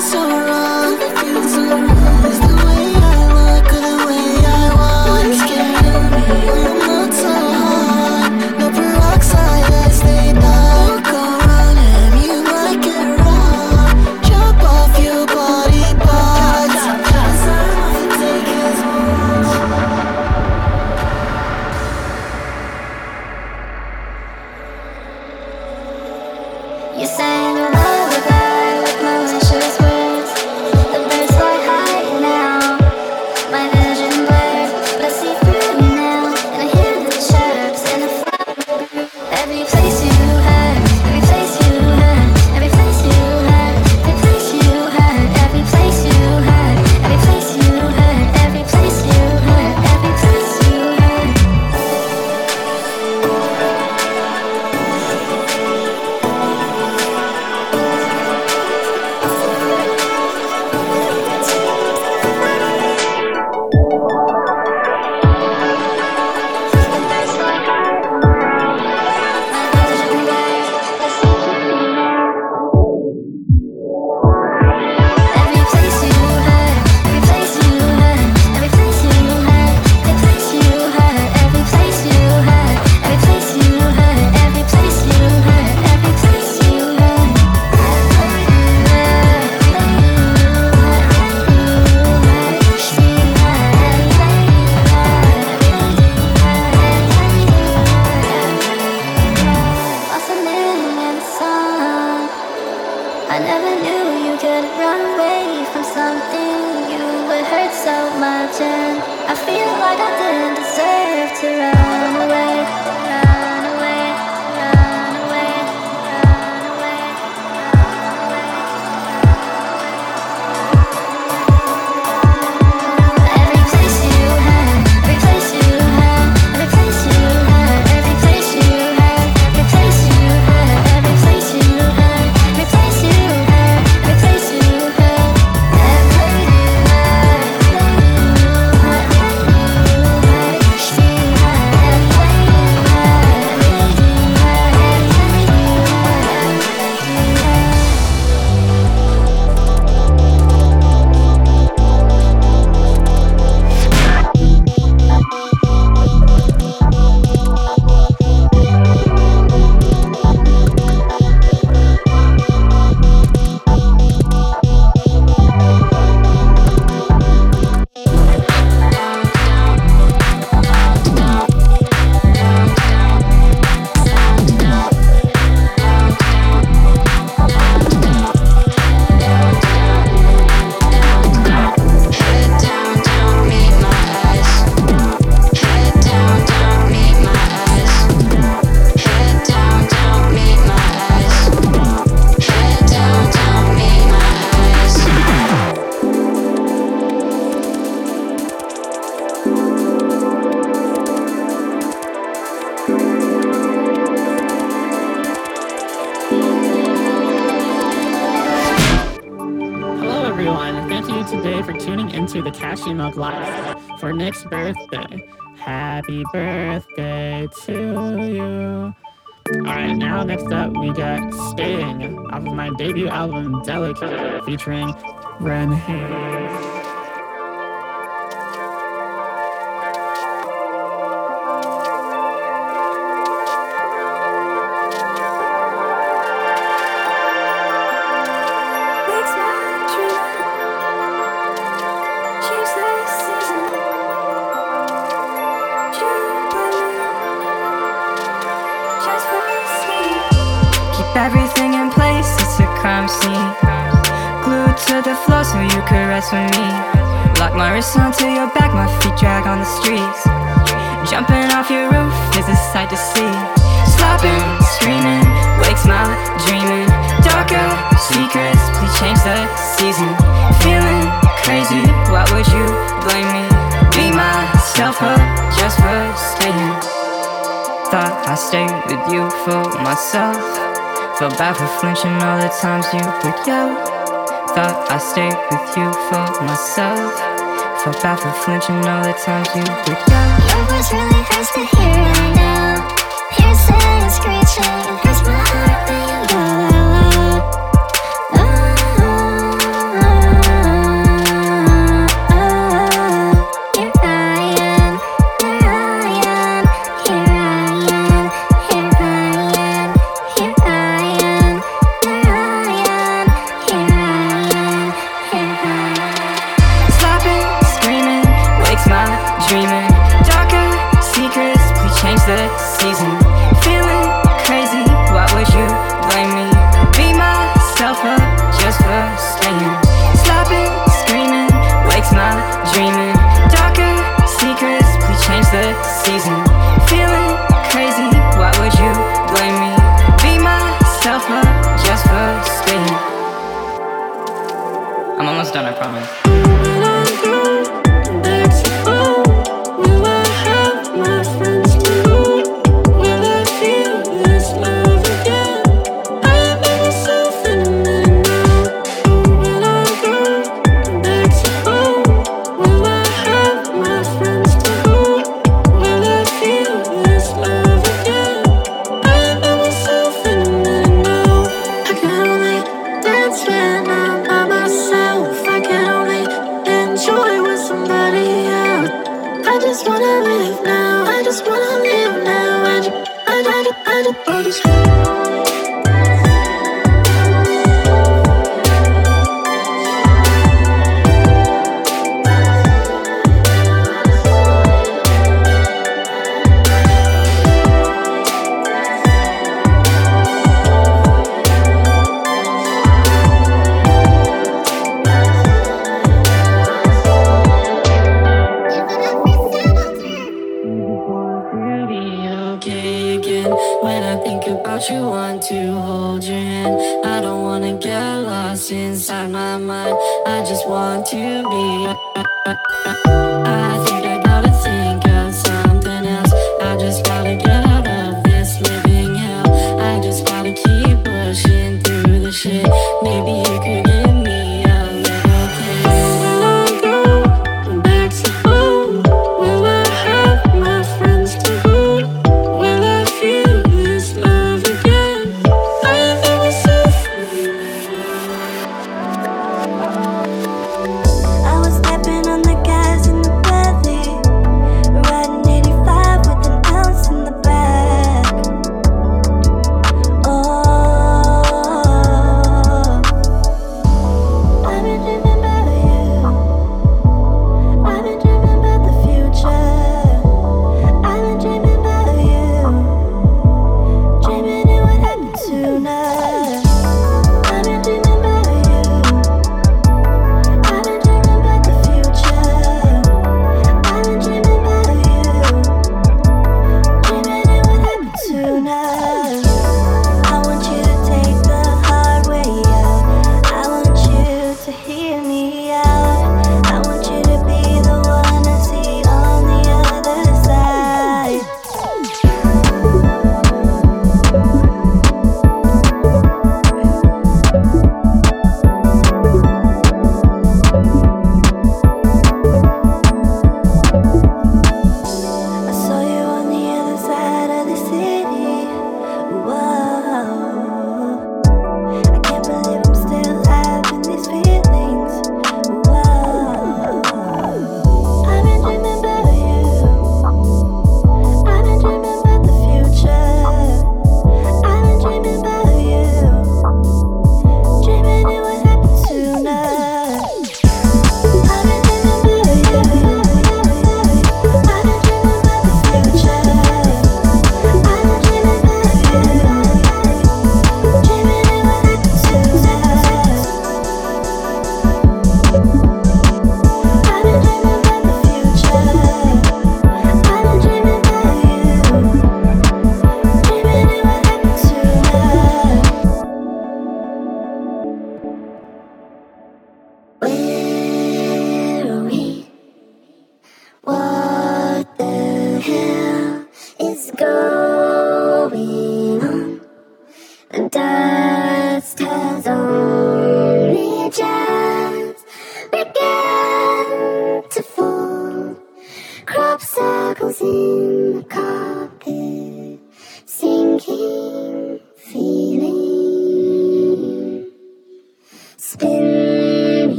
so wrong birthday. Happy birthday to you. Alright, now next up we got Sting off of my debut album Delicate featuring Ren Hayes. Onto your back, my feet drag on the streets. Jumping off your roof is a sight to see. Slapping, screaming, wakes my dreaming. Darker secrets, please change the season. Feeling crazy, why would you blame me? Beat myself up just for staying. Thought I stayed with you for myself. Felt bad for flinching all the times you put out. Thought I stayed with you for myself. Felt bad for flinching all the times you did yeah. Your voice really hurts to hear right now Piercing and screeching done, I promise.